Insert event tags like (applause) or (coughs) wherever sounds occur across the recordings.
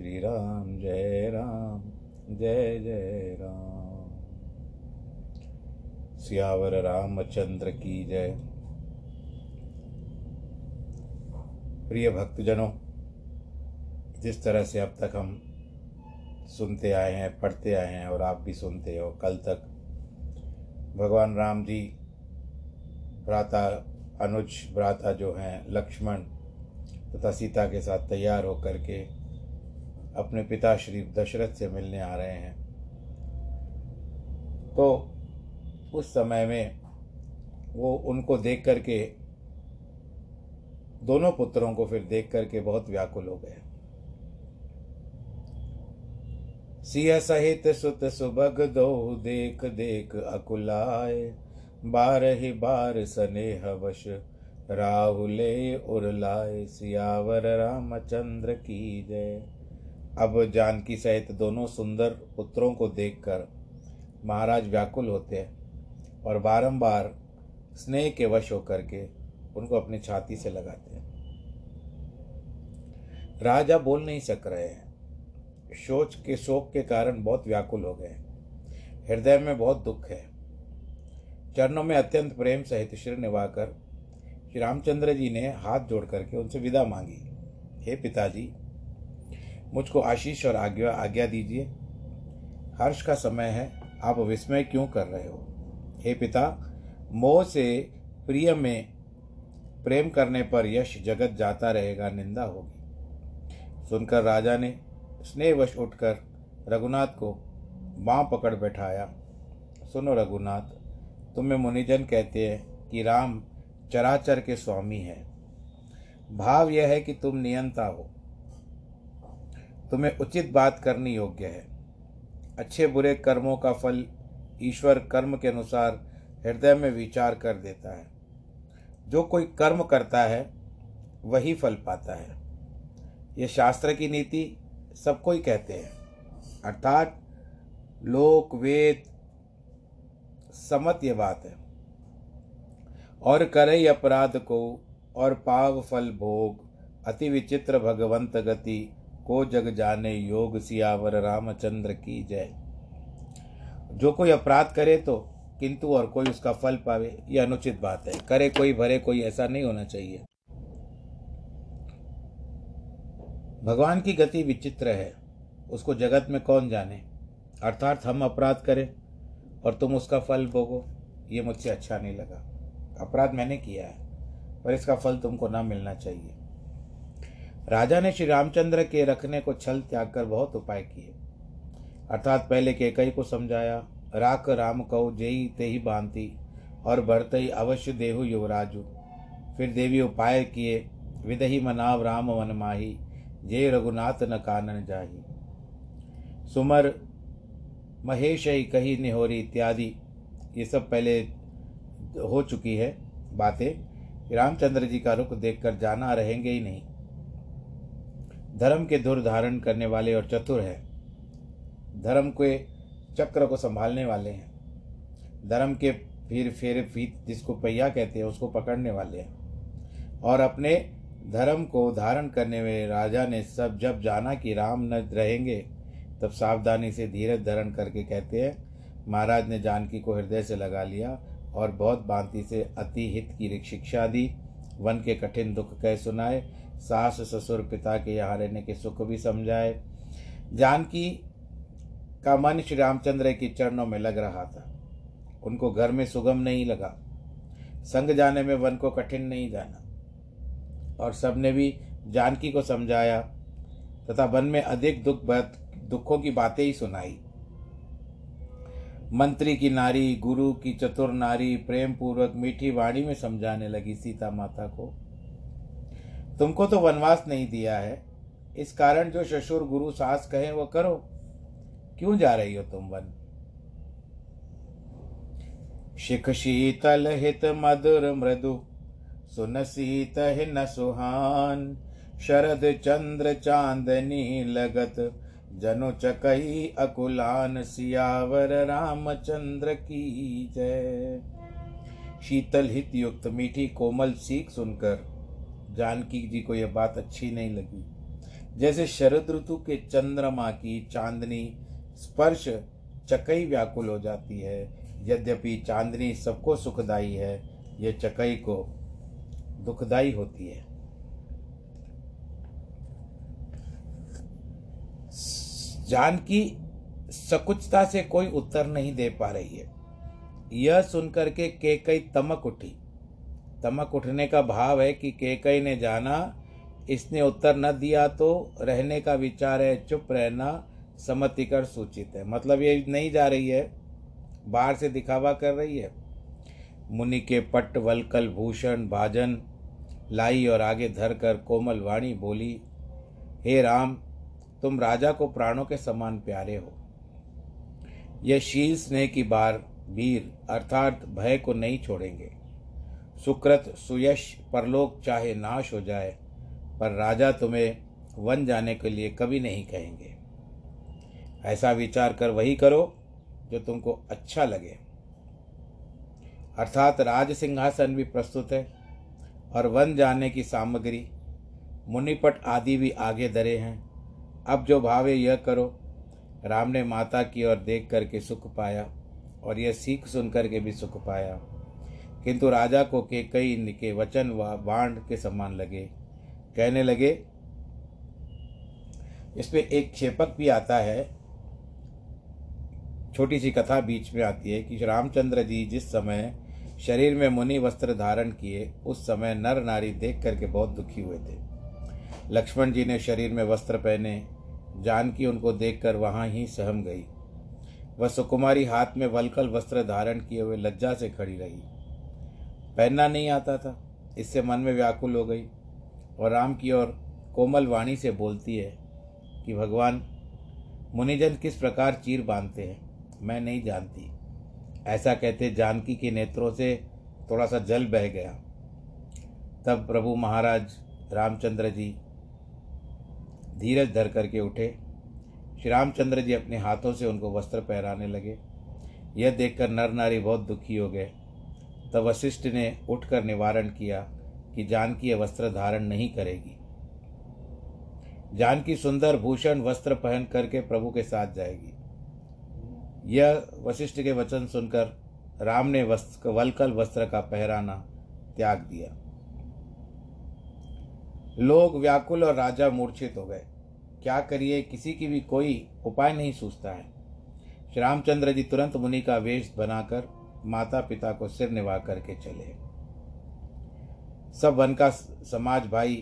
श्रीराम, जय राम, जय जय राम। सियावर रामचंद्र की जय। प्रिय भक्तजनों, जिस तरह से अब तक हम सुनते आए हैं, पढ़ते आए हैं, और आप भी सुनते हो, कल तक भगवान राम जी, भ्राता अनुज, भ्राता जो हैं, लक्ष्मण तथा सीता के साथ तैयार होकर के अपने पिता श्री दशरथ से मिलने आ रहे हैं। तो उस समय में वो उनको देख करके, दोनों पुत्रों को फिर देख करके बहुत व्याकुल हो गए। सिया सहित सुत सुबग दो देख देख अकुलाए बार ही बार स्नेह वश राहुले उरलाए, सियावर रामचंद्र की जय। अब जानकी सहित दोनों सुंदर पुत्रों को देखकर महाराज व्याकुल होते हैं और बारंबार स्नेह के वश होकर के उनको अपनी छाती से लगाते हैं। राजा बोल नहीं सक रहे हैं। सोच के शोक के कारण बहुत व्याकुल हो गए हृदय में बहुत दुख है। चरणों में अत्यंत प्रेम सहित सिर निभाकर श्री रामचंद्र जी ने हाथ जोड़ करके उनसे विदा मांगी। हे पिताजी मुझको आशीष और आज्ञा आज्ञा दीजिए। हर्ष का समय है। आप विस्मय क्यों कर रहे हो? हे पिता, मोह से प्रिय में प्रेम करने पर यश जगत जाता रहेगा, निंदा होगी। सुनकर राजा ने स्नेहवश उठकर रघुनाथ को बाँ पकड़ बैठाया। सुनो रघुनाथ, तुम्हें मुनिजन कहते हैं कि राम चराचर के स्वामी हैं। भाव यह है कि तुम नियंता हो। तुम्हें उचित बात करनी योग्य है। अच्छे बुरे कर्मों का फल ईश्वर कर्म के अनुसार हृदय में विचार कर देता है। जो कोई कर्म करता है, वही फल पाता है। यह शास्त्र की नीति सबको ही कहते हैं। अर्थात लोक, वेद, समत ये बात है। और करे अपराध को और पाव फल भोग, अति विचित्र भगवंत गति को जग जाने योग सियावर रामचंद्र की जय। जो कोई अपराध करे तो किंतु और कोई उसका फल पावे, यह अनुचित बात है। करे कोई, भरे कोई, ऐसा नहीं होना चाहिए। भगवान की गति विचित्र है। उसको जगत में कौन जाने? अर्थात हम अपराध करें और तुम उसका फल भोगो। ये मुझसे अच्छा नहीं लगा। अपराध मैंने किया है, पर इसका फल तुमको ना मिलना चाहिए। राजा ने श्री रामचंद्र के रखने को छल त्याग कर बहुत उपाय किए। अर्थात पहले के कई को समझाया, राख राम कहो जेई ते ही बांधती और भरत ही अवश्य देहु युवराजु। फिर देवी उपाय किए, विदही मनाव राम वन माही जय रघुनाथ न कानन जाही। सुमर महेश ही कही निहोरी इत्यादि, ये सब पहले हो चुकी है बातें। रामचंद्र जी का रुख देखकर जाना रहेंगे ही नहीं। धर्म के धुर धारण करने वाले और चतुर हैं। धर्म के चक्र को संभालने वाले हैं। धर्म के फिर फेर फीत जिसको पहिया कहते हैं, उसको पकड़ने वाले हैं। और अपने धर्म को धारण करने में राजा ने सब जब जाना कि राम न रहेंगे, तब सावधानी से धीरज धारण करके कहते हैं, महाराज ने जानकी को हृदय से लगा लिया और बहुत भांति से अति हित की शिक्षा दी, वन के कठिन दुख कह सुनाए सास ससुर पिता के यहाँ रहने के सुख भी समझाए। जानकी का मन श्री रामचंद्र के चरणों में लग रहा था। उनको घर में सुगम नहीं लगा। संग जाने में वन को कठिन नहीं जाना। और सबने भी जानकी को समझाया तथा वन में अधिक दुख दुखों की बातें ही सुनाई। मंत्री की नारी, गुरु की चतुर नारी, प्रेम पूर्वक मीठी वाणी में समझाने लगी सीता माता को। तुमको तो वनवास नहीं दिया है। इस कारण जो ससुर गुरु सास कहे, वो करो। क्यों जा रही हो तुम वन? शिख शीतल हित मधुर मृदु सुन सीत न सुहान। शरद चंद्र चांदनी लगत, जनु चकई अकुलान सियावर रामचंद्र की जय। शीतल हित युक्त मीठी कोमल सीख सुनकर जानकी जी को यह बात अच्छी नहीं लगी। जैसे शरद ऋतु के चंद्रमा की चांदनी स्पर्श चकई व्याकुल हो जाती है, यद्यपि चांदनी सबको सुखदाई है, यह चकई को दुखदाई होती है। जानकी सकुचता से कोई उत्तर नहीं दे पा रही है। यह सुनकर के केकई तमक उठी। तमक उठने का भाव है कि केकई ने जाना, इसने उत्तर न दिया तो रहने का विचार है, चुप रहना समतिकर सूचित है। मतलब ये नहीं जा रही है, बाहर से दिखावा कर रही है। मुनि के पट, वलकल, भूषण, भाजन, लाई और आगे धर कर कोमल वाणी बोली, हे राम, तुम राजा को प्राणों के समान प्यारे हो। यह शील स्नेह की बार, वीर, अर्थात भय को नहीं छोड़ेंगे। सुकृत सुयश परलोक चाहे नाश हो जाए, पर राजा तुम्हें वन जाने के लिए कभी नहीं कहेंगे। ऐसा विचार कर वही करो जो तुमको अच्छा लगे। अर्थात राज सिंहासन भी प्रस्तुत है, और वन जाने की सामग्री, मुनिपट आदि भी आगे धरे हैं। अब जो भावे यह करो, राम ने माता की ओर देख करके सुख पाया, और यह सीख सुन करके भी सुख पाया। किंतु राजा को के कई के वचन व बाण के समान लगे। कहने लगे, इसमें एक क्षेपक भी आता है। छोटी सी कथा बीच में आती है कि रामचंद्र जी जिस समय शरीर में मुनि वस्त्र धारण किए, उस समय नर नारी देख करके बहुत दुखी हुए थे। लक्ष्मण जी ने शरीर में वस्त्र पहने, जानकी उनको देखकर वहाँ ही सहम गई। वह सुकुमारी हाथ में वलकल वस्त्र धारण किए हुए लज्जा से खड़ी रही। पहनना नहीं आता था। इससे मन में व्याकुल हो गई और राम की ओर कोमल वाणी से बोलती है कि, भगवान, मुनिजन किस प्रकार चीर बांधते हैं? मैं नहीं जानती। ऐसा कहते जानकी के नेत्रों से थोड़ा सा जल बह गया। तब प्रभु महाराज रामचंद्र जी धीरज धर करके उठे। श्री रामचंद्र जी अपने हाथों से उनको वस्त्र पहराने लगे। यह देखकर नर नारी बहुत दुखी हो गए। तब वशिष्ठ ने उठकर निवारण किया कि जानकी वस्त्र धारण नहीं करेगी। जानकी सुंदर भूषण वस्त्र पहन करके प्रभु के साथ जाएगी। यह वशिष्ठ के वचन सुनकर राम ने वस्त्र, वलकल वस्त्र का पहराना त्याग दिया। लोग व्याकुल और राजा मूर्छित हो गए। क्या करिए, किसी की भी कोई उपाय नहीं सूझता है। श्री रामचंद्र जी तुरंत मुनि का वेश बनाकर माता पिता को सिर निभा करके चले। सब वन का समाज भाई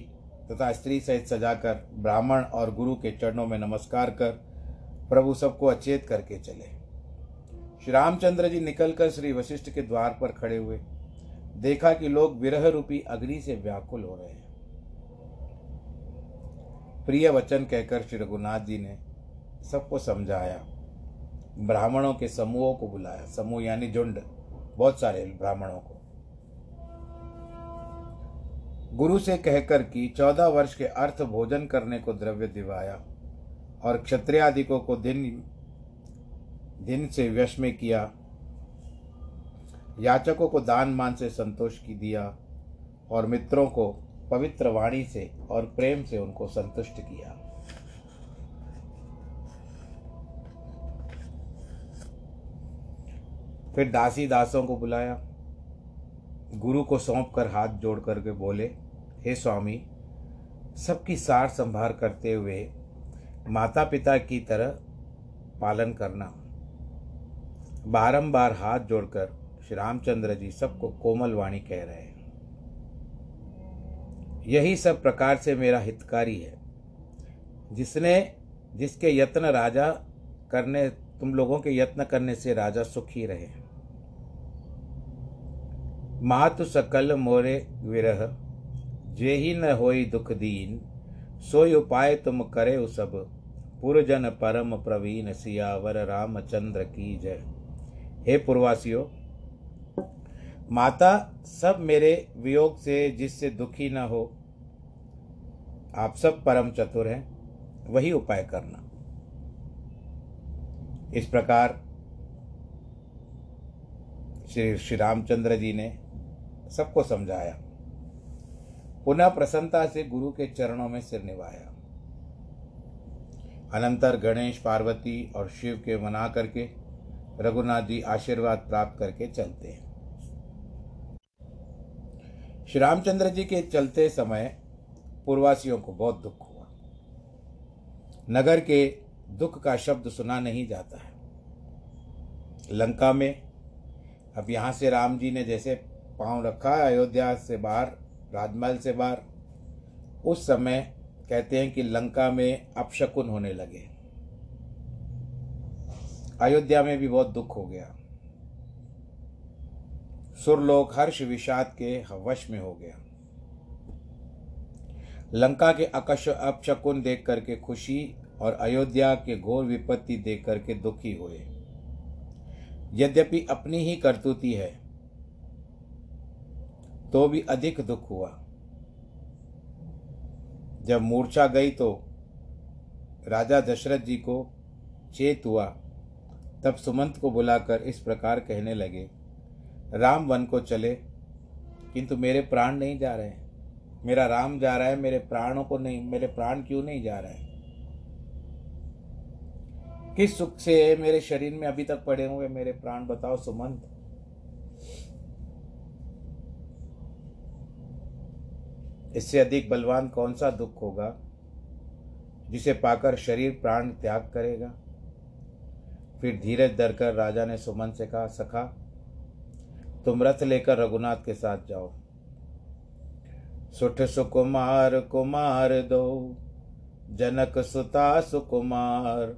तथा स्त्री सहित सजाकर ब्राह्मण और गुरु के चरणों में नमस्कार कर प्रभु सबको अचेत करके चले। श्री रामचंद्र जी निकलकर श्री वशिष्ठ के द्वार पर खड़े हुए। देखा कि लोग विरह रूपी अग्नि से व्याकुल हो रहे हैं। प्रिय वचन कहकर श्री रघुनाथ जी ने सबको समझाया। ब्राह्मणों के समूहों को बुलाया। समूह यानी झुंड। बहुत सारे ब्राह्मणों को। गुरु से कहकर कि चौदह वर्ष के अर्थ भोजन करने को द्रव्य दिवाया और क्षत्रियादिकों को दिन दिन से व्यश में किया। याचकों को दान मान से संतोष की दिया और मित्रों को पवित्र वाणी से और प्रेम से उनको संतुष्ट किया। फिर दासी दासों को बुलाया। गुरु को सौंप कर हाथ जोड़ करके बोले, हे स्वामी, सबकी सार संभार करते हुए माता पिता की तरह पालन करना। बारंबार हाथ जोड़कर श्री रामचंद्र जी सबको कोमल वाणी कह रहे हैं। यही सब प्रकार से मेरा हितकारी है। जिसने, जिसके यत्न राजा करने, तुम लोगों के यत्न करने से राजा सुखी रहे मातु सकल मोरे विरह, जे ही न होई दुख दीन, सोई उपाय तुम करे सब। पुरजन परम प्रवीण सियावर रामचंद्र की जय। हे पूर्वासियों, माता, सब मेरे वियोग से जिससे दुखी न हो, आप सब परम चतुर हैं, वही उपाय करना। इस प्रकार श्री श्री रामचंद्र जी ने सबको समझाया। पुनः प्रसन्नता से गुरु के चरणों में सिर निभाया। अनंतर गणेश, पार्वती और शिव के मना करके, रघुनाथ जी आशीर्वाद प्राप्त करके चलते हैं। श्री रामचंद्र जी के चलते समय पूर्वासियों को बहुत दुख हुआ। नगर के दुख का शब्द सुना नहीं जाता है। लंका में, अब यहाँ से राम जी ने जैसे पाँव रखा अयोध्या से बाहर, राजमहल से बाहर। उस समय कहते हैं कि लंका में अपशकुन होने लगे। अयोध्या में भी बहुत दुख हो गया। सुरलोक हर्ष विषाद के वश में हो गया। लंका के अकश अपशकुन देख करके खुशी और अयोध्या के घोर विपत्ति देख करके दुखी हुए। यद्यपि अपनी ही करतूती है तो भी अधिक दुख हुआ। जब मूर्छा गई तो राजा दशरथ जी को चेत हुआ। तब सुमंत को बुलाकर इस प्रकार कहने लगे, राम वन को चले, किंतु मेरे प्राण नहीं जा रहे हैं। मेरा राम जा रहा है, मेरे प्राणों को नहीं, मेरे प्राण क्यों नहीं जा रहे किस सुख से मेरे शरीर में अभी तक पड़े हुए मेरे प्राण, बताओ सुमंत। इससे अधिक बलवान कौन सा दुख होगा, जिसे पाकर शरीर प्राण त्याग करेगा? फिर धीरज धरकर राजा ने सुमन से कहा, सखा, तुम रथ लेकर रघुनाथ के साथ जाओ। सुठ सुकुमार, कुमार दो, जनक सुता सुकुमार।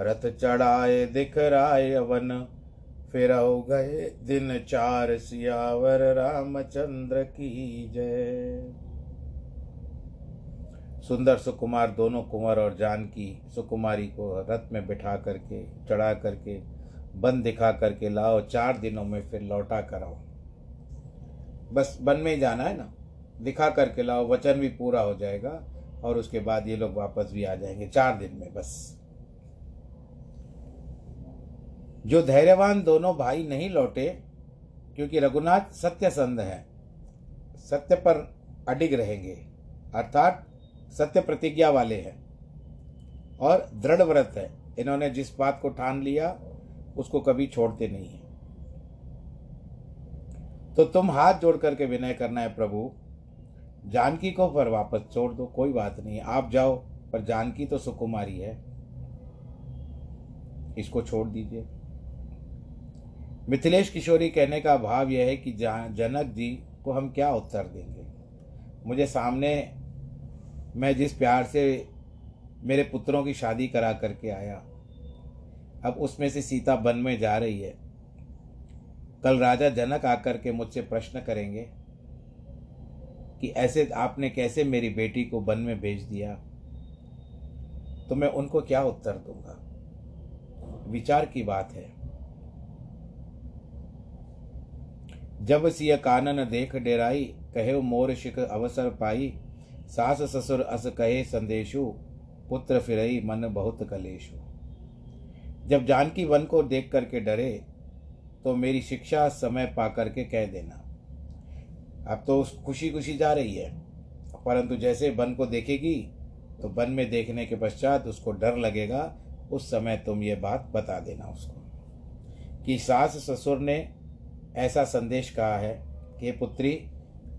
रथ चढ़ाए दिख राय वन फिर हो गए। दिन चार सियावर, रामचंद्र की जय। सुंदर सुकुमार, दोनों कुंवर और जानकी सुकुमारी को रथ में बिठा करके, चढ़ा करके, बन दिखा करके लाओ, चार दिनों में फिर लौटा कराओ। बस बन में ही जाना है ना? दिखा करके लाओ, वचन भी पूरा हो जाएगा और उसके बाद ये लोग वापस भी आ जाएँगे, चार दिन में बस। जो धैर्यवान दोनों भाई नहीं लौटे, क्योंकि रघुनाथ सत्य संध है, सत्य पर अडिग रहेंगे, अर्थात सत्य प्रतिज्ञा वाले हैं और दृढ़ व्रत है। इन्होंने जिस बात को ठान लिया, उसको कभी छोड़ते नहीं है। तो तुम हाथ जोड़ करके विनय करना है प्रभु, जानकी को पर वापस छोड़ दो, कोई बात नहीं, आप जाओ, पर जानकी तो सुकुमारी है। इसको छोड़ दीजिए। मिथिलेश किशोरी कहने का भाव यह है कि जनक जी को हम क्या उत्तर देंगे? मुझे सामने मैं जिस प्यार से मेरे पुत्रों की शादी करा करके आया, अब उसमें से सीता वन में जा रही है। कल राजा जनक आकर के मुझसे प्रश्न करेंगे कि ऐसे आपने कैसे मेरी बेटी को वन में भेज दिया? तो मैं उनको क्या उत्तर दूँगा? विचार की बात है। जब सिय कानन देख डेराई, कहे मोर शिख अवसर पाई सास ससुर अस कहे संदेशु, पुत्र फिरई मन बहुत कलेशु। जब जानकी वन को देख करके डरे तो मेरी शिक्षा समय पा करके कह देना। अब तो खुशी खुशी जा रही है, परंतु जैसे वन को देखेगी तो वन में देखने के पश्चात उसको डर लगेगा, उस समय तुम ये बात बता देना उसको, कि सास ससुर ने ऐसा संदेश कहा है कि पुत्री,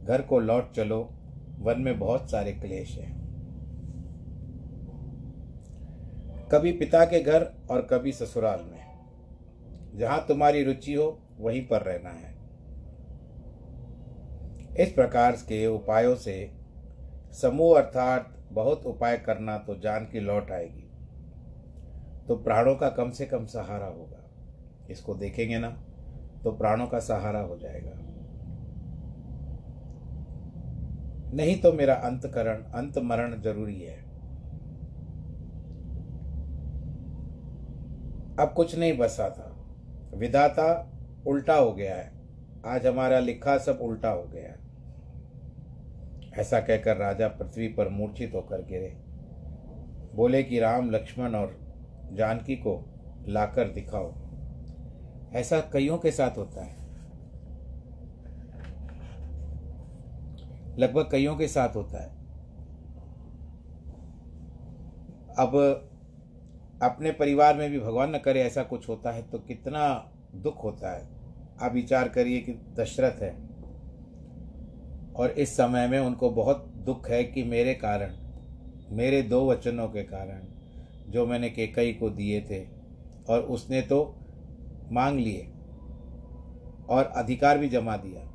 घर को लौट चलो वन में बहुत सारे क्लेश हैं। कभी पिता के घर और कभी ससुराल में। जहाँ तुम्हारी रुचि हो, वहीं पर रहना है। इस प्रकार के उपायों से समूह अर्थात बहुत उपाय करना तो जान की लौट आएगी। तो प्राणों का कम से कम सहारा होगा। इसको देखेंगे ना तो प्राणों का सहारा हो जाएगा। नहीं तो मेरा अंतकरण अंत मरण ज़रूरी है। अब कुछ नहीं बसा था। विधाता उल्टा हो गया है। आज हमारा लिखा सब उल्टा हो गया है। ऐसा कहकर राजा पृथ्वी पर मूर्छित होकर गिरे। बोले कि राम, लक्ष्मण और जानकी को लाकर दिखाओ। ऐसा कईयों के साथ होता है? लगभग कईयों के साथ होता है। अब अपने परिवार में भी भगवान न करे ऐसा कुछ होता है तो कितना दुख होता है। आप विचार करिए कि दशरथ है और इस समय में उनको बहुत दुख है कि मेरे कारण, मेरे दो वचनों के कारण जो मैंने केकई को दिए थे और उसने तो मांग लिए और अधिकार भी जमा दिया।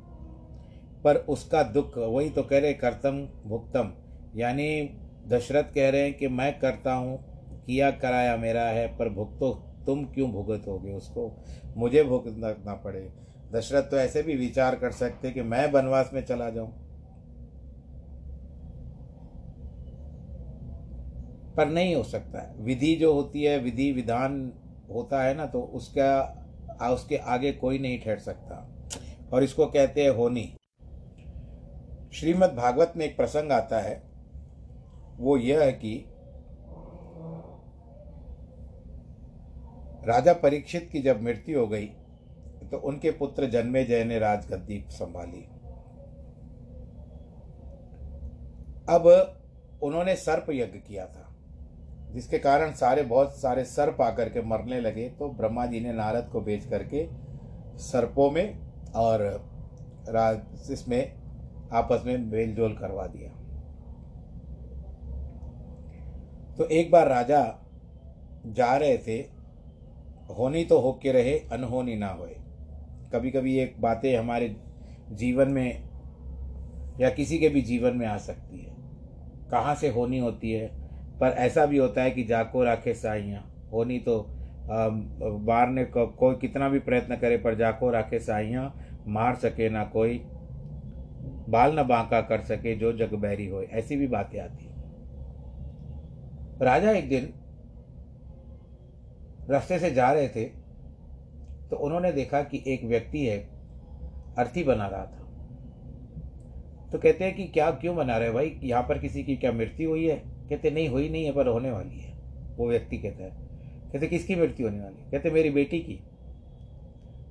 पर उसका दुख, वही तो कह रहे कर्तम भुक्तम। यानी दशरथ कह रहे हैं कि मैं करता हूँ, किया कराया मेरा है, पर भुगतो तुम क्यों भुगतोगे उसको? मुझे भुगतना पड़े। दशरथ तो ऐसे भी विचार कर सकते कि मैं वनवास में चला जाऊँ। पर नहीं हो सकता है। विधि जो होती है, विधि विधान होता है ना तो उसका, उसके आगे कोई नहीं ठहर सकता। और इसको कहते हैं होनी। श्रीमद् भागवत में एक प्रसंग आता है। वो यह है कि राजा परीक्षित की जब मृत्यु हो गई तो उनके पुत्र जन्मे जय ने राजगद्दी संभाली। अब उन्होंने सर्प यज्ञ किया था, जिसके कारण सारे, बहुत सारे सर्प आकर के मरने लगे। तो ब्रह्मा जी ने नारद को भेज करके सर्पों में और राज, इसमें आपस में मेल जोल करवा दिया। तो एक बार राजा जा रहे थे होनी तो होके रहे अनहोनी ना होए। कभी कभी एक बातें हमारे जीवन में या किसी के भी जीवन में आ सकती है। कहाँ से होनी होती है? पर ऐसा भी होता है कि जाको राखे साइयाँ। होनी तो बार ने को, कोई कितना भी प्रयत्न करे पर जाको राखे साइयाँ मार सके ना कोई। बाल न बांका कर सके जो जग बहरी हो ऐसी भी बातें आती राजा एक दिन रास्ते से जा रहे थे तो उन्होंने देखा कि एक व्यक्ति है, अर्थी बना रहा था। तो कहते हैं कि क्या, क्यों बना रहे भाई? यहाँ पर किसी की क्या मृत्यु हुई है? कहते, नहीं, हुई नहीं है, पर होने वाली है। वो व्यक्ति कहता है, कहते, किसकी मृत्यु होने वाली कहते, मेरी बेटी की।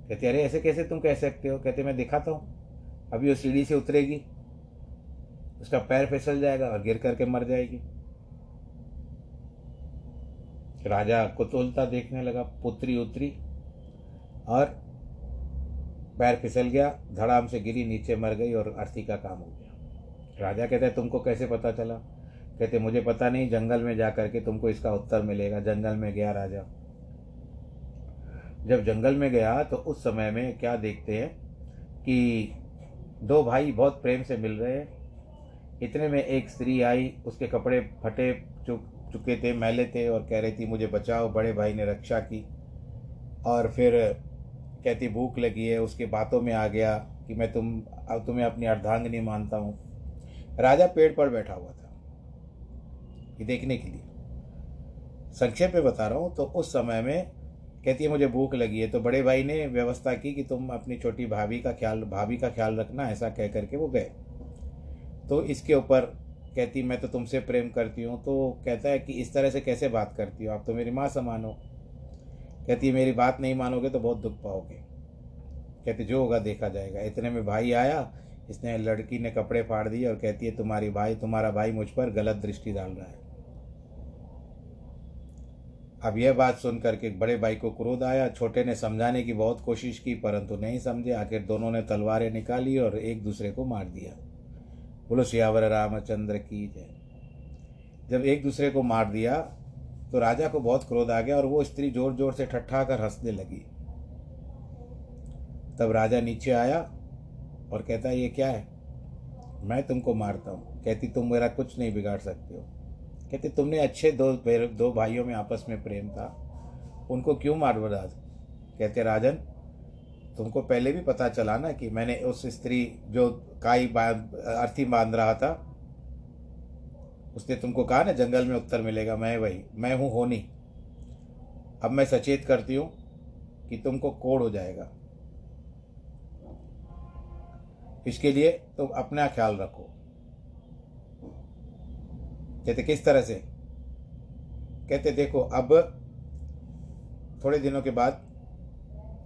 कहते, अरे, ऐसे कैसे तुम कह सकते हो? कहते, मैं दिखाता हूँ। अभी वो सीढ़ी से उतरेगी, उसका पैर फिसल जाएगा और गिर करके मर जाएगी। राजा कुतूलता देखने लगा, पुत्री उतरी और पैर फिसल गया, धड़ाम से गिरी, नीचे मर गई और अर्थी का काम हो गया। राजा कहते हैं, तुमको कैसे पता चला? कहते, मुझे पता नहीं, जंगल में जा करके तुमको इसका उत्तर मिलेगा, जंगल में गया राजा। जब जंगल में गया तो उस समय में क्या देखते हैं कि दो भाई बहुत प्रेम से मिल रहे हैं। इतने में एक स्त्री आई, उसके कपड़े फटे, चुक, चुके थे, मैले थे और कह रही थी, मुझे बचाओ, बड़े भाई ने रक्षा की। और फिर कहती, भूख लगी है। उसके बातों में आ गया कि मैं तुम, अब तुम्हें अपनी अर्धांगिनी मानता हूँ। राजा पेड़ पर बैठा हुआ था, ये देखने के लिए। संक्षेप में बता रहा हूँ तो उस समय में कहती है, मुझे भूख लगी है। तो बड़े भाई ने व्यवस्था की कि तुम अपनी छोटी भाभी का ख्याल, भाभी का ख्याल रखना, ऐसा कह करके वो गए। तो इसके ऊपर कहती, मैं तो तुमसे प्रेम करती हूँ। तो कहता है कि, इस तरह से कैसे बात करती हो? आप तो मेरी माँ समान हो। कहती है, मेरी बात नहीं मानोगे तो बहुत दुख पाओगे। कहते, जो होगा देखा जाएगा। इतने में भाई आया, इसने लड़की ने कपड़े फाड़ दिए और कहती है, तुम्हारी भाई, तुम्हारा भाई मुझ पर गलत दृष्टि डाल रहा है। अब यह बात सुन करके बड़े भाई को क्रोध आया। छोटे ने समझाने की बहुत कोशिश की, परंतु नहीं समझे। आखिर दोनों ने तलवारें निकाली और एक दूसरे को मार दिया। बोलो, सियावर रामचंद्र की जय। जब एक दूसरे को मार दिया तो राजा को बहुत क्रोध आ गया और वो स्त्री ज़ोर ज़ोर से ठट्ठा कर हंसने लगी। तब राजा नीचे आया और कहता, ये क्या है? मैं तुमको मारता हूँ। कहती, तुम मेरा कुछ नहीं बिगाड़ सकते हो। कहते, तुमने अच्छे दो दो भाइयों में आपस में प्रेम था। उनको क्यों मार बड़ा कहते, राजन, तुमको पहले भी पता चला ना कि मैंने उस स्त्री जो काई अर्थी बाँध रहा था, उसने तुमको कहा ना, जंगल में उत्तर मिलेगा, मैं वही, मैं हूँ होनी। अब मैं सचेत करती हूँ कि तुमको कोड़ हो जाएगा। इसके लिए तुम अपना ख्याल रखो। कहते किस तरह से? कहते देखो अब थोड़े दिनों के बाद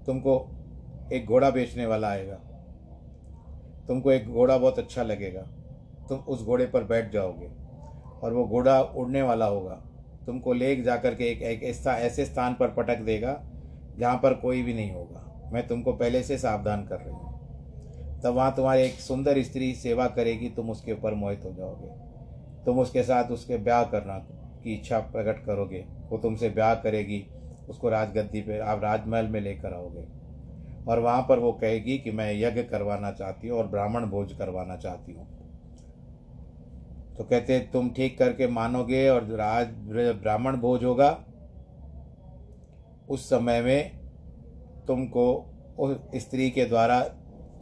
तुमको एक घोड़ा बेचने वाला आएगा। तुमको एक घोड़ा बहुत अच्छा लगेगा। तुम उस घोड़े पर बैठ जाओगे और वो घोड़ा उड़ने वाला होगा। तुमको ले जा कर के एक, एक ऐसे स्थान पर पटक देगा जहाँ पर कोई भी नहीं होगा। मैं तुमको पहले से सावधान कर रही हूँ। तब वहाँ तुम्हारी एक सुंदर स्त्री सेवा करेगी तुम उसके ऊपर मोहित हो जाओगे। तुम उसके साथ उसके ब्याह करना की इच्छा प्रकट करोगे। वो तुमसे ब्याह करेगी, उसको राजगद्दी पे, आप राजमहल में लेकर आओगे। और वहाँ पर वो कहेगी कि मैं यज्ञ करवाना चाहती हूँ और ब्राह्मण भोज करवाना चाहती हूँ। तो कहते तुम ठीक करके मानोगे और राज, ब्राह्मण भोज होगा, उस समय में तुमको उस स्त्री के द्वारा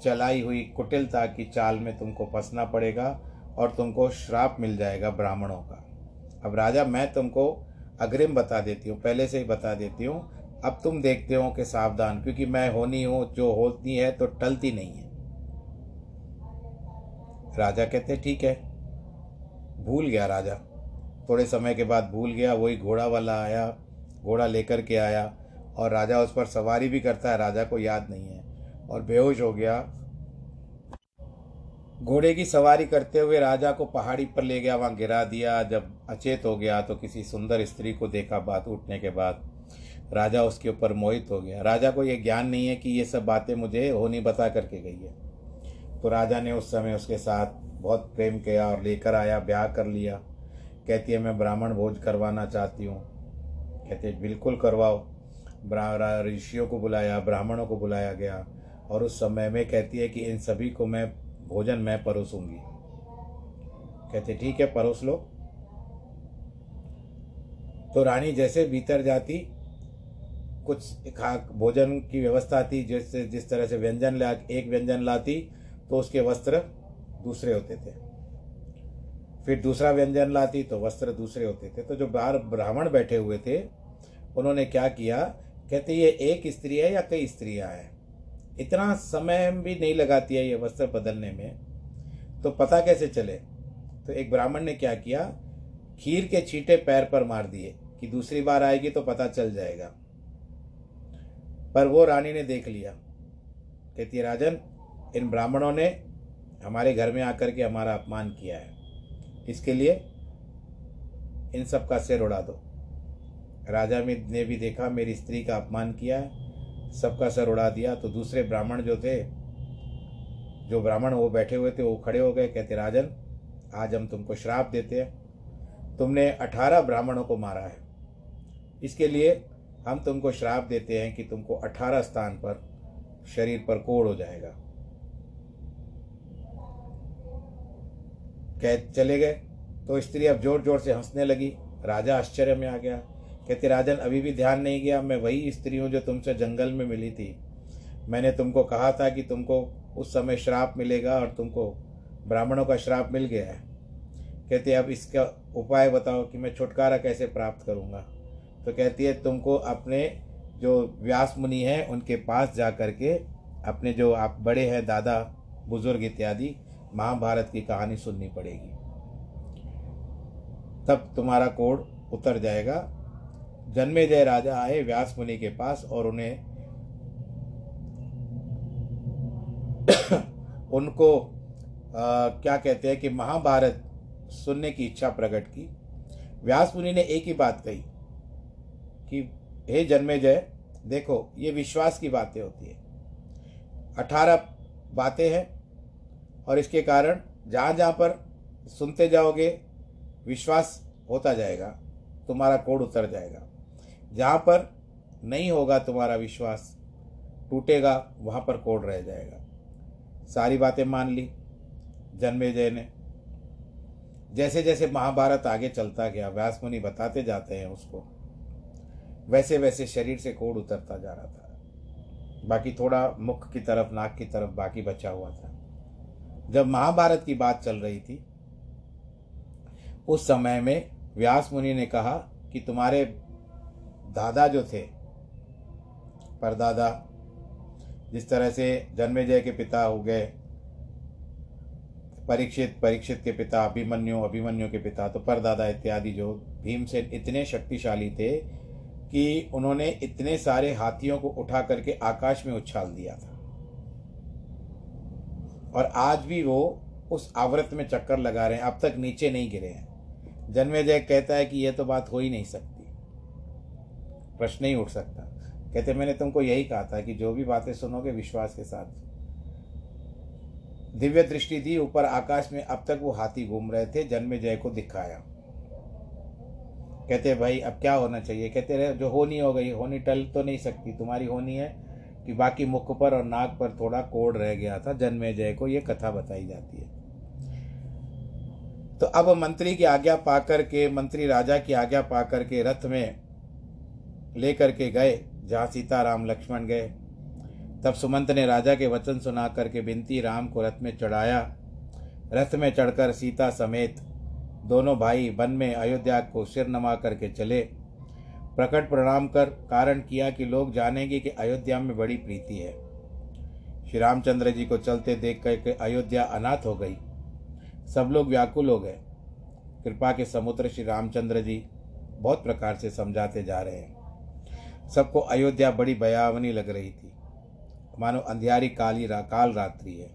चलाई हुई कुटिलता की चाल में तुमको फंसना पड़ेगा और तुमको श्राप मिल जाएगा ब्राह्मणों का। अब राजा, मैं तुमको अग्रिम बता देती हूँ, पहले से ही बता देती हूँ। अब तुम देखते हो कि सावधान, क्योंकि मैं होनी हूँ, जो होती है तो टलती नहीं है। राजा कहते, ठीक है। भूल गया राजा। थोड़े समय के बाद भूल गया, वही घोड़ा वाला आया, घोड़ा लेकर के आया, और राजा उस पर सवारी भी करता है, राजा को याद नहीं है। और बेहोश हो गया घोड़े की सवारी करते हुए राजा को पहाड़ी पर ले गया, वहाँ गिरा दिया। जब अचेत हो गया तो किसी सुंदर स्त्री को देखा बात उठने के बाद। राजा उसके ऊपर मोहित हो गया। राजा को यह ज्ञान नहीं है कि ये सब बातें मुझे होनी बता करके गई है। तो राजा ने उस समय उसके साथ बहुत प्रेम किया और लेकर आया, ब्याह कर लिया। कहती है, मैं ब्राह्मण भोज करवाना चाहती हूँ। कहते, बिल्कुल करवाओ। ऋषियों को बुलाया, ब्राह्मणों को बुलाया गया। और उस समय में कहती है कि इन सभी को मैं भोजन मैं परोसूँगी। कहते, ठीक है, परोस लो। तो रानी जैसे भीतर जाती, कुछ खा, भोजन की व्यवस्था थी जिससे जिस तरह से व्यंजन ला, एक व्यंजन लाती तो उसके वस्त्र दूसरे होते थे। फिर दूसरा व्यंजन लाती तो वस्त्र दूसरे होते थे। तो जो बाहर ब्राह्मण बैठे हुए थे, उन्होंने क्या किया, कहते, ये एक स्त्री है या कई स्त्रियाँ हैं? इतना समय भी नहीं लगाती है ये वस्त्र बदलने में तो पता कैसे चले? तो एक ब्राह्मण ने क्या किया? खीर के छींटे पैर पर मार दिए कि दूसरी बार आएगी तो पता चल जाएगा। पर वो रानी ने देख लिया। कहती, राजन, इन ब्राह्मणों ने हमारे घर में आकर के हमारा अपमान किया है। इसके लिए इन सब का सिर उड़ा दो। राजा ने भी देखा, मेरी स्त्री का अपमान किया है। सबका सर उड़ा दिया तो दूसरे ब्राह्मण जो थे, जो ब्राह्मण वो बैठे हुए थे, वो खड़े हो गए, कहते, राजन, आज हम तुमको श्राप देते हैं। तुमने अठारह ब्राह्मणों को मारा है। इसके लिए हम तुमको श्राप देते हैं कि तुमको अठारह स्थान पर शरीर पर कोड़ हो जाएगा। कह, चले गए। तो स्त्री अब ज़ोर ज़ोर से हंसने लगी। राजा आश्चर्य में आ गया। कहते राजन अभी भी ध्यान नहीं गया, मैं वही स्त्री हूँ जो तुमसे जंगल में मिली थी। मैंने तुमको कहा था कि तुमको उस समय श्राप मिलेगा और तुमको ब्राह्मणों का श्राप मिल गया है। कहते अब इसका उपाय बताओ कि मैं छुटकारा कैसे प्राप्त करूँगा? तो कहती है, तुमको अपने जो व्यास मुनि हैं, उनके पास जा कर के अपने जो आप बड़े हैं, दादा, बुज़ुर्ग इत्यादि, महाभारत की कहानी सुननी पड़ेगी। तब तुम्हारा कोड उतर जाएगा जन्मे जय राजा आए व्यास मुनि के पास और उन्हें (coughs) उनको आ, क्या कहते हैं कि महाभारत सुनने की इच्छा प्रकट की। व्यास मुनि ने एक ही बात कही कि हे जन्मे जय देखो ये विश्वास की बातें होती है। अठारह बातें हैं और इसके कारण जहाँ जहाँ पर सुनते जाओगे विश्वास होता जाएगा तुम्हारा कोड उतर जाएगा। जहाँ पर नहीं होगा तुम्हारा विश्वास, टूटेगा, वहाँ पर कोड रह जाएगा। सारी बातें मान ली, जन्मे जय ने जैसे जैसे महाभारत आगे चलता गया व्यास मुनि बताते जाते हैं उसको वैसे वैसे शरीर से कोड उतरता जा रहा था। बाकी थोड़ा मुख की तरफ़, नाक की तरफ़ बाकी बचा हुआ था। जब महाभारत की बात चल रही थी, उस समय में व्यास मुनि ने कहा कि तुम्हारे दादा जो थे, परदादा, जिस तरह से जन्मेजय के पिता हो गए, परीक्षित परीक्षित के पिता, अभिमन्यु अभिमन्यु के पिता तो परदादा इत्यादि जो, भीमसेन इतने शक्तिशाली थे कि उन्होंने इतने सारे हाथियों को उठा करके आकाश में उछाल दिया था। और आज भी वो उस आवृत में चक्कर लगा रहे हैं। अब तक नीचे नहीं गिरे हैं। जन्मेजय कहता है कि यह तो बात हो ही नहीं सकती। प्रश्न ही उठ सकता। कहते, मैंने तुमको यही कहा था कि जो भी बातें सुनोगे विश्वास के साथ। दिव्य दृष्टि दी, ऊपर आकाश में अब तक वो हाथी घूम रहे थे, जन्मे जय को दिखाया। कहते, भाई, अब क्या होना चाहिए? कहते रहे जो होनी हो गई, होनी टल तो नहीं सकती, तुम्हारी होनी है कि बाकी मुख पर और नाक पर थोड़ा कोड रह गया था, जन्मे जय को ये कथा बताई जाती है। तो अब मंत्री की आज्ञा पाकर के, मंत्री राजा की आज्ञा पाकर के रथ में लेकर के गए, जहाँ सीता राम लक्ष्मण गए। तब सुमंत ने राजा के वचन सुना करके बिनती राम को रथ में चढ़ाया। रथ में चढ़कर सीता समेत दोनों भाई वन में अयोध्या को सिर नमा करके चले। प्रकट प्रणाम कर, कारण किया कि लोग जानेंगे कि अयोध्या में बड़ी प्रीति है। श्री रामचंद्र जी को चलते देख कर अयोध्या अनाथ हो गई। सब लोग व्याकुल हो गए। कृपा के समुद्र श्री रामचंद्र जी बहुत प्रकार से समझाते जा रहे हैं। सबको अयोध्या बड़ी भयावनी लग रही थी। मानो अंधियारी काली रा, काल रात्रि है।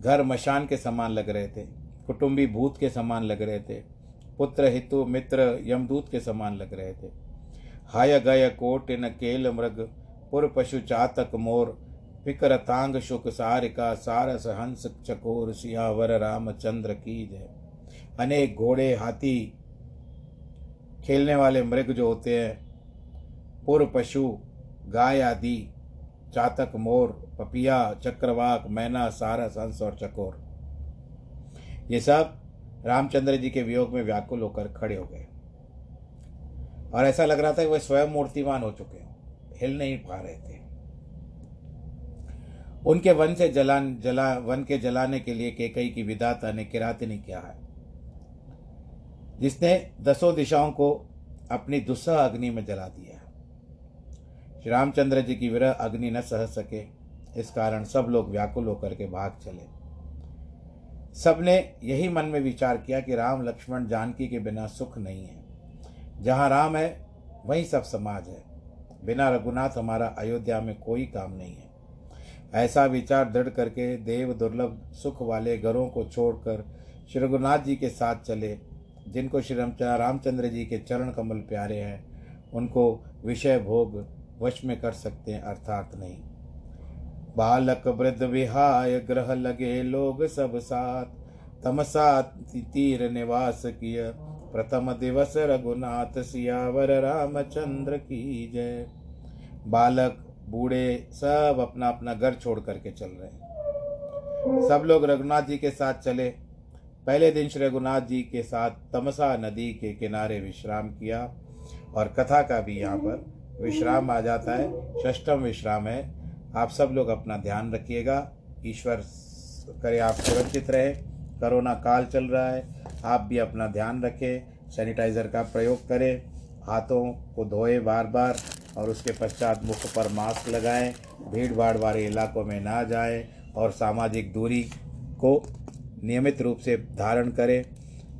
घर मशान के समान लग रहे थे कुटुंबी भूत के समान लग रहे थे पुत्र हितु मित्र यमदूत के समान लग रहे थे। हाय गय कोट न केल मृग पुर पशु चातक मोर फिकर तांग शुक सारिका सारस हंस चकोर सियावर रामचंद्र की जय। अनेक घोड़े हाथी खेलने वाले मृग जो होते हैं पुर पशु गाय आदि, चातक, मोर, पपिया, चक्रवाक, मैना सारस हंस और चकोर। ये सब रामचंद्र जी के वियोग में व्याकुल होकर खड़े हो गए। और ऐसा लग रहा था कि वह स्वयं मूर्तिमान हो चुके हैं। हिल नहीं पा रहे थे। उनके वन से जलान, जला, वन के जलाने के लिए केकई की विदाता ने किरातनी किया है। जिसने दसों दिशाओं को अपनी दुस्सह अग्नि में जला दिया श्री रामचंद्र जी की विरह अग्नि न सह सके, इस कारण सब लोग व्याकुल होकर के भाग चले। सबने यही मन में विचार किया कि राम लक्ष्मण जानकी के बिना सुख नहीं है। जहाँ राम है, वहीं सब समाज है। बिना रघुनाथ हमारा अयोध्या में कोई काम नहीं है। ऐसा विचार दृढ़ करके देव दुर्लभ सुख वाले घरों को छोड़कर श्री रघुनाथ जी के साथ चले, जिनको श्री रामचंद्र जी के चरण कमल प्यारे हैं, उनको विषय भोग वश में कर सकते हैं, अर्थात नहीं। बालक वृद्ध विहाय, ग्रह लगे लोग सब साथ। तमसा तीर निवास किया। प्रथम दिवस रघुनाथ सियावर रामचंद्र की जय। बालक, बूढ़े सब अपना अपना घर छोड़ करके चल रहे हैं। सब लोग रघुनाथ जी के साथ चले। पहले दिन श्री रघुनाथ जी के साथ तमसा नदी के किनारे विश्राम किया और कथा का भी यहाँ पर विश्राम आ जाता है। षष्टम विश्राम है। आप सब लोग अपना ध्यान रखिएगा। ईश्वर करे आप सुरक्षित रहे। कोरोना काल चल रहा है। आप भी अपना ध्यान रखें। सैनिटाइज़र का प्रयोग करें। हाथों को धोए बार बार और उसके पश्चात मुख पर मास्क लगाएँ। भीड़ भाड़ वाले इलाकों में ना जाएँ और सामाजिक दूरी को नियमित रूप से धारण करें।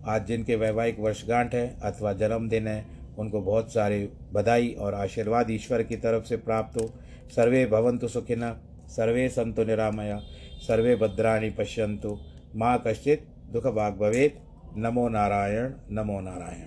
आज जिनके वैवाहिक वर्षगांठ है अथवा जन्मदिन है उनको बहुत सारे बधाई और आशीर्वाद ईश्वर की तरफ़ से प्राप्त हो। सर्वे भवंतु सुखिन सर्वे संतु निरामया, सर्वे भद्राणी पश्यंतु माँ कश्चित दुख भाग भवेत्। नमो नारायण नमो नारायण।